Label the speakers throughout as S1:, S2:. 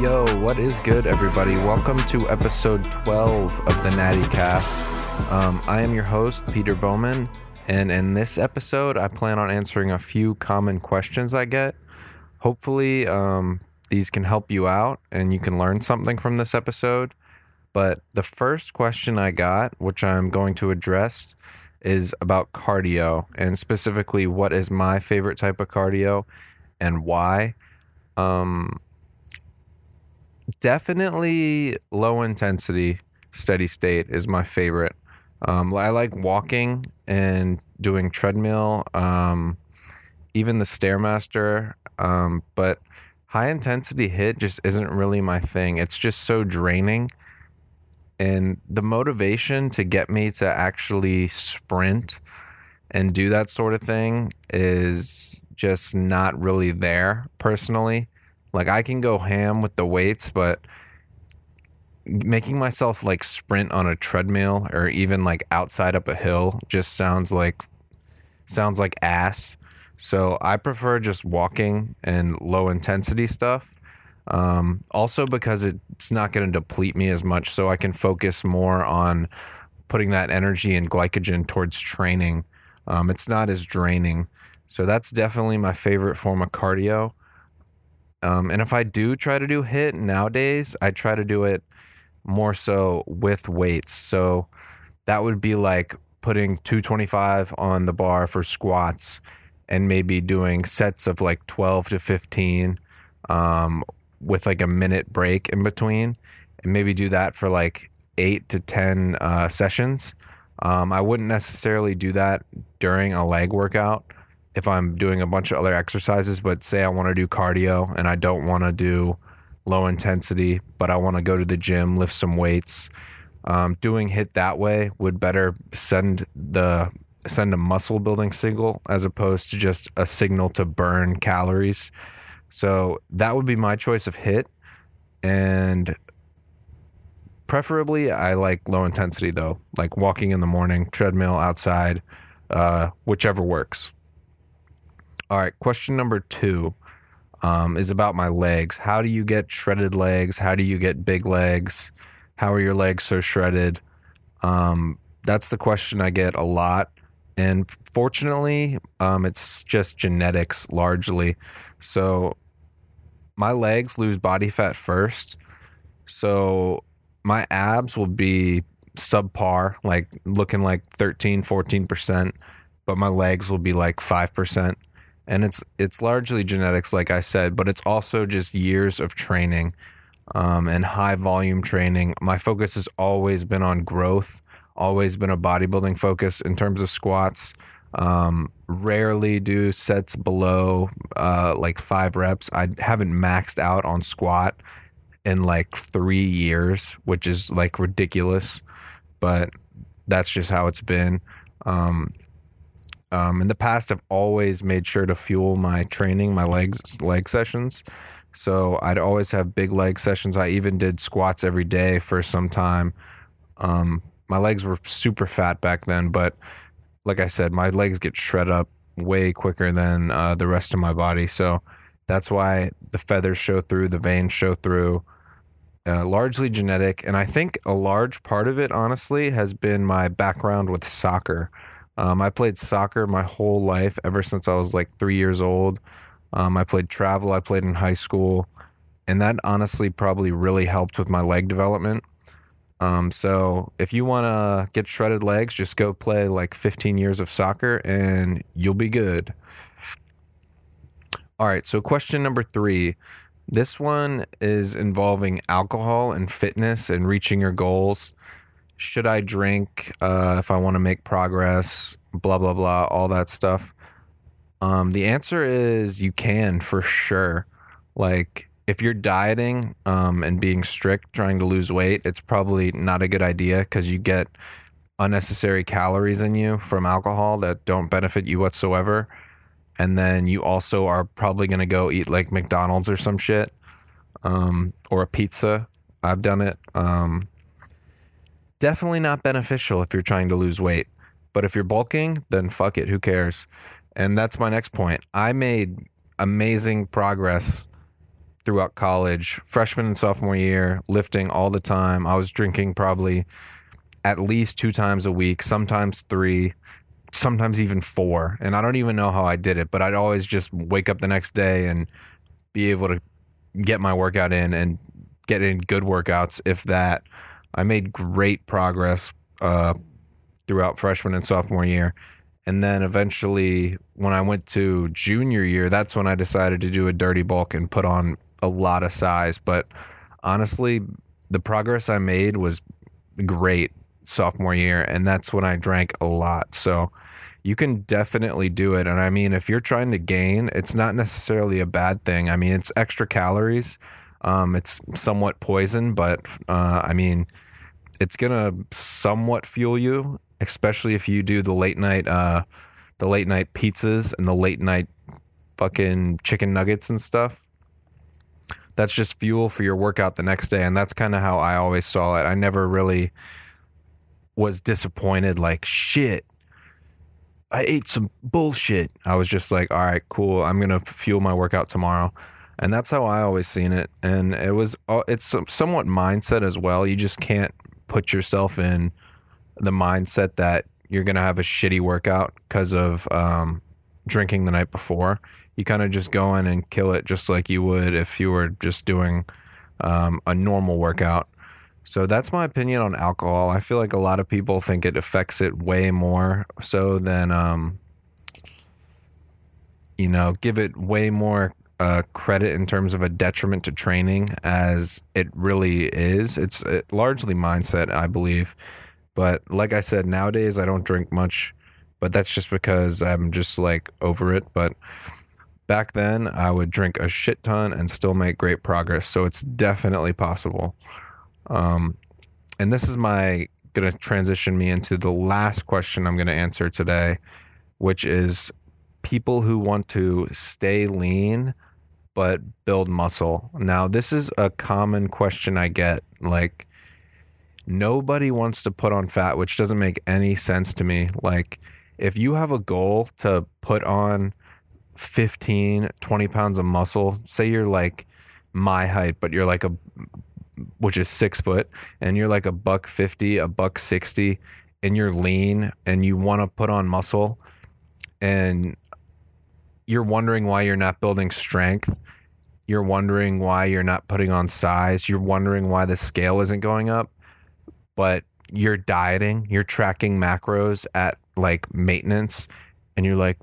S1: Yo, what is good, everybody? Welcome to episode 12 of the Natty Cast. Um, I am your host, Peter Bowman, and in this episode, I plan on answering a few common questions I get. Hopefully, um, these can help you out and you can learn something from this episode. But the first question I got, which I'm going to address, is about cardio and specifically what is my favorite type of cardio and why. Um, definitely low intensity, steady state is my favorite. Um, I like walking and doing treadmill, um, even the Stairmaster. Um, but high intensity HIIT just isn't really my thing. It's just so draining. And the motivation to get me to actually sprint and do that sort of thing is just not really there personally. Like I can go ham with the weights, but making myself like sprint on a treadmill or even like outside up a hill just sounds like sounds like ass. So I prefer just walking and low intensity stuff. Um, also because it's not going to deplete me as much, so I can focus more on putting that energy and glycogen towards training. Um, it's not as draining. So that's definitely my favorite form of cardio. Um, and if I do try to do HIIT nowadays, I try to do it more so with weights. So that would be like putting 225 on the bar for squats and maybe doing sets of like 12 to 15 um, with like a minute break in between and maybe do that for like eight to 10 uh, sessions. Um, I wouldn't necessarily do that during a leg workout if I'm doing a bunch of other exercises, but say I want to do cardio and I don't want to do low intensity, but I want to go to the gym, lift some weights. Um, doing HIIT that way would better send the send a muscle building signal as opposed to just a signal to burn calories. So that would be my choice of HIIT, and preferably I like low intensity though, like walking in the morning, treadmill outside, uh, whichever works. All right, question number two um, is about my legs. How do you get shredded legs? How do you get big legs? How are your legs so shredded? Um, that's the question I get a lot. And fortunately, um, it's just genetics largely. So my legs lose body fat first. So my abs will be subpar, like looking like 13, 14%, but my legs will be like 5% and it's it's largely genetics, like I said, but it's also just years of training um, and high volume training. My focus has always been on growth, always been a bodybuilding focus in terms of squats. Um, rarely do sets below uh, like five reps. I haven't maxed out on squat in like three years, which is like ridiculous, but that's just how it's been. Um, um, in the past, I've always made sure to fuel my training, my legs, leg sessions. So I'd always have big leg sessions. I even did squats every day for some time. Um, my legs were super fat back then, but like I said, my legs get shred up way quicker than uh, the rest of my body. So that's why the feathers show through, the veins show through. Uh, largely genetic, and I think a large part of it, honestly, has been my background with soccer. Um, I played soccer my whole life, ever since I was like three years old. Um, I played travel, I played in high school, and that honestly probably really helped with my leg development. Um, so if you want to get shredded legs, just go play like 15 years of soccer and you'll be good. All right, so question number three. This one is involving alcohol and fitness and reaching your goals should I drink uh, if I want to make progress, blah, blah, blah, all that stuff. Um, the answer is you can for sure. Like, if you're dieting um, and being strict, trying to lose weight, it's probably not a good idea because you get unnecessary calories in you from alcohol that don't benefit you whatsoever. And then you also are probably going to go eat like McDonald's or some shit um, or a pizza. I've done it. Um, definitely not beneficial if you're trying to lose weight. But if you're bulking, then fuck it, who cares? And that's my next point. I made amazing progress throughout college, freshman and sophomore year, lifting all the time. I was drinking probably at least two times a week, sometimes three, sometimes even four. And I don't even know how I did it, but I'd always just wake up the next day and be able to get my workout in and get in good workouts, if that. I made great progress uh, throughout freshman and sophomore year. And then eventually, when I went to junior year, that's when I decided to do a dirty bulk and put on a lot of size. But honestly, the progress I made was great sophomore year. And that's when I drank a lot. So you can definitely do it. And I mean, if you're trying to gain, it's not necessarily a bad thing. I mean, it's extra calories. Um, it's somewhat poison, but uh, I mean, it's gonna somewhat fuel you, especially if you do the late night, uh, the late night pizzas and the late night fucking chicken nuggets and stuff. That's just fuel for your workout the next day, and that's kind of how I always saw it. I never really was disappointed. Like shit, I ate some bullshit. I was just like, all right, cool. I'm gonna fuel my workout tomorrow, and that's how I always seen it. And it was, uh, it's somewhat mindset as well. You just can't put yourself in the mindset that you're gonna have a shitty workout because of um, drinking the night before. You kind of just go in and kill it just like you would if you were just doing um, a normal workout. So that's my opinion on alcohol. I feel like a lot of people think it affects it way more so than, um, you know, give it way more credit in terms of a detriment to training as it really is. It's it, largely mindset, I believe. But like I said, nowadays I don't drink much, but that's just because I'm just like over it. But back then I would drink a shit ton and still make great progress. So it's definitely possible. Um, and this is my going to transition me into the last question I'm going to answer today, which is people who want to stay lean but build muscle. Now, this is a common question I get. Like, nobody wants to put on fat, which doesn't make any sense to me. Like, if you have a goal to put on 15, 20 pounds of muscle, say you're like my height, but you're like a which is six foot, and you're like a buck 50, a buck 60, and you're lean and you want to put on muscle, and you're wondering why you're not building strength. You're wondering why you're not putting on size. You're wondering why the scale isn't going up, but you're dieting, you're tracking macros at like maintenance, and you're like,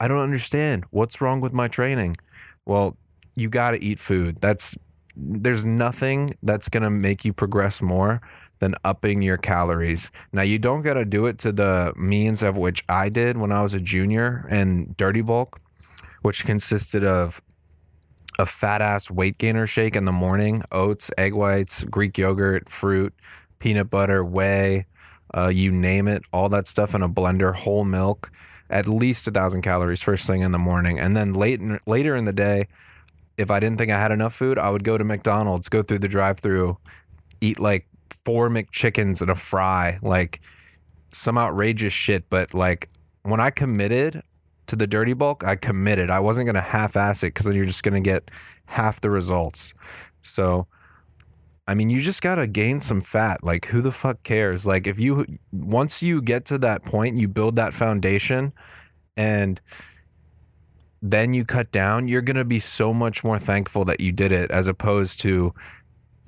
S1: I don't understand. What's wrong with my training? Well, you got to eat food. That's there's nothing that's going to make you progress more than upping your calories. Now, you don't got to do it to the means of which I did when I was a junior and dirty bulk, which consisted of a fat ass weight gainer shake in the morning, oats, egg whites, Greek yogurt, fruit, peanut butter, whey, uh, you name it, all that stuff in a blender, whole milk, at least a thousand calories first thing in the morning. And then late in, later in the day, if I didn't think I had enough food, I would go to McDonald's, go through the drive-through, eat like four McChickens and a fry, like some outrageous shit. But like when I committed to the dirty bulk, I committed. I wasn't gonna half-ass it because then you're just gonna get half the results. So, I mean, you just gotta gain some fat. Like, who the fuck cares? Like, if you once you get to that point, you build that foundation, and then you cut down, you're going to be so much more thankful that you did it as opposed to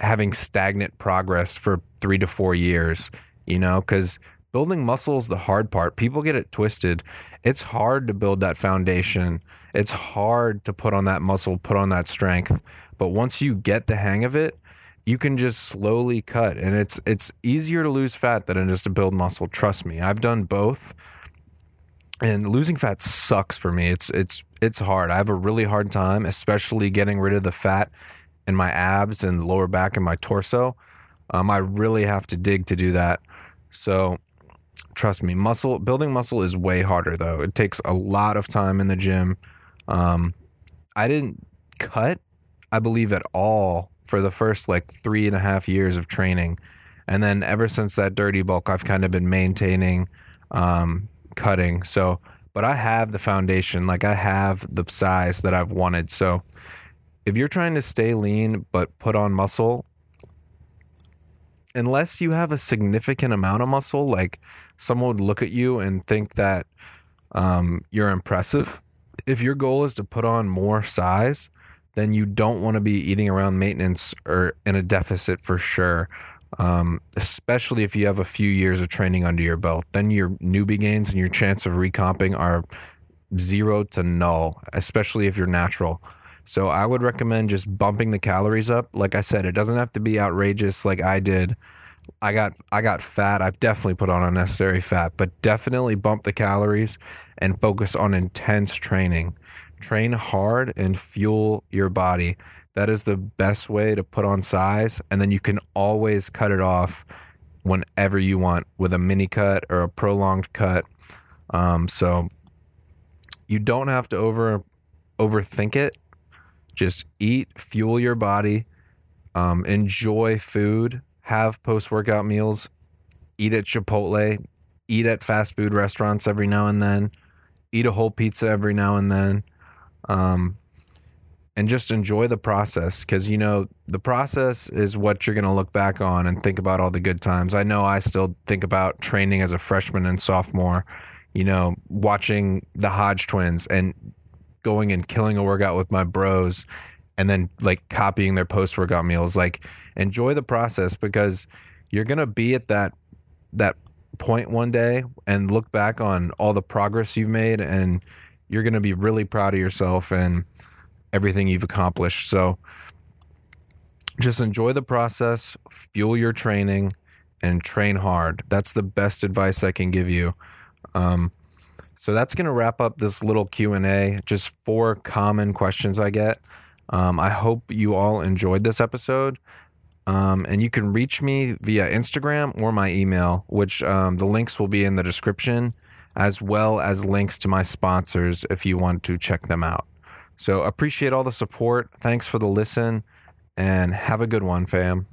S1: having stagnant progress for three to four years, you know, because building muscle is the hard part. People get it twisted. It's hard to build that foundation. It's hard to put on that muscle, put on that strength. But once you get the hang of it, you can just slowly cut and it's it's easier to lose fat than it is to build muscle. Trust me. I've done both and losing fat sucks for me. It's it's it's hard. I have a really hard time, especially getting rid of the fat in my abs and lower back and my torso. Um, I really have to dig to do that. So trust me, muscle building muscle is way harder though. It takes a lot of time in the gym. Um, I didn't cut, I believe, at all for the first like three and a half years of training. And then ever since that dirty bulk, I've kind of been maintaining um, cutting. So, but I have the foundation, like I have the size that I've wanted. So, if you're trying to stay lean but put on muscle, unless you have a significant amount of muscle, like someone would look at you and think that um, you're impressive. If your goal is to put on more size, then you don't want to be eating around maintenance or in a deficit for sure. Um, especially if you have a few years of training under your belt, then your newbie gains and your chance of recomping are zero to null, especially if you're natural. So I would recommend just bumping the calories up. Like I said, it doesn't have to be outrageous like I did. I got I got fat. I've definitely put on unnecessary fat, but definitely bump the calories and focus on intense training. Train hard and fuel your body. That is the best way to put on size and then you can always cut it off whenever you want with a mini cut or a prolonged cut. Um, so you don't have to over overthink it just eat, fuel your body, um, enjoy food, have post workout meals, eat at Chipotle, eat at fast food restaurants every now and then, eat a whole pizza every now and then, um, and just enjoy the process because you know the process is what you're going to look back on and think about all the good times. I know I still think about training as a freshman and sophomore, you know, watching the Hodge twins and going and killing a workout with my bros and then like copying their post workout meals. Like enjoy the process because you're gonna be at that that point one day and look back on all the progress you've made and you're gonna be really proud of yourself and everything you've accomplished. So just enjoy the process, fuel your training, and train hard. That's the best advice I can give you. Um, so that's going to wrap up this little Q&A, just four common questions I get. Um, I hope you all enjoyed this episode. Um, and you can reach me via Instagram or my email, which um, the links will be in the description, as well as links to my sponsors if you want to check them out. So appreciate all the support. Thanks for the listen and have a good one, fam.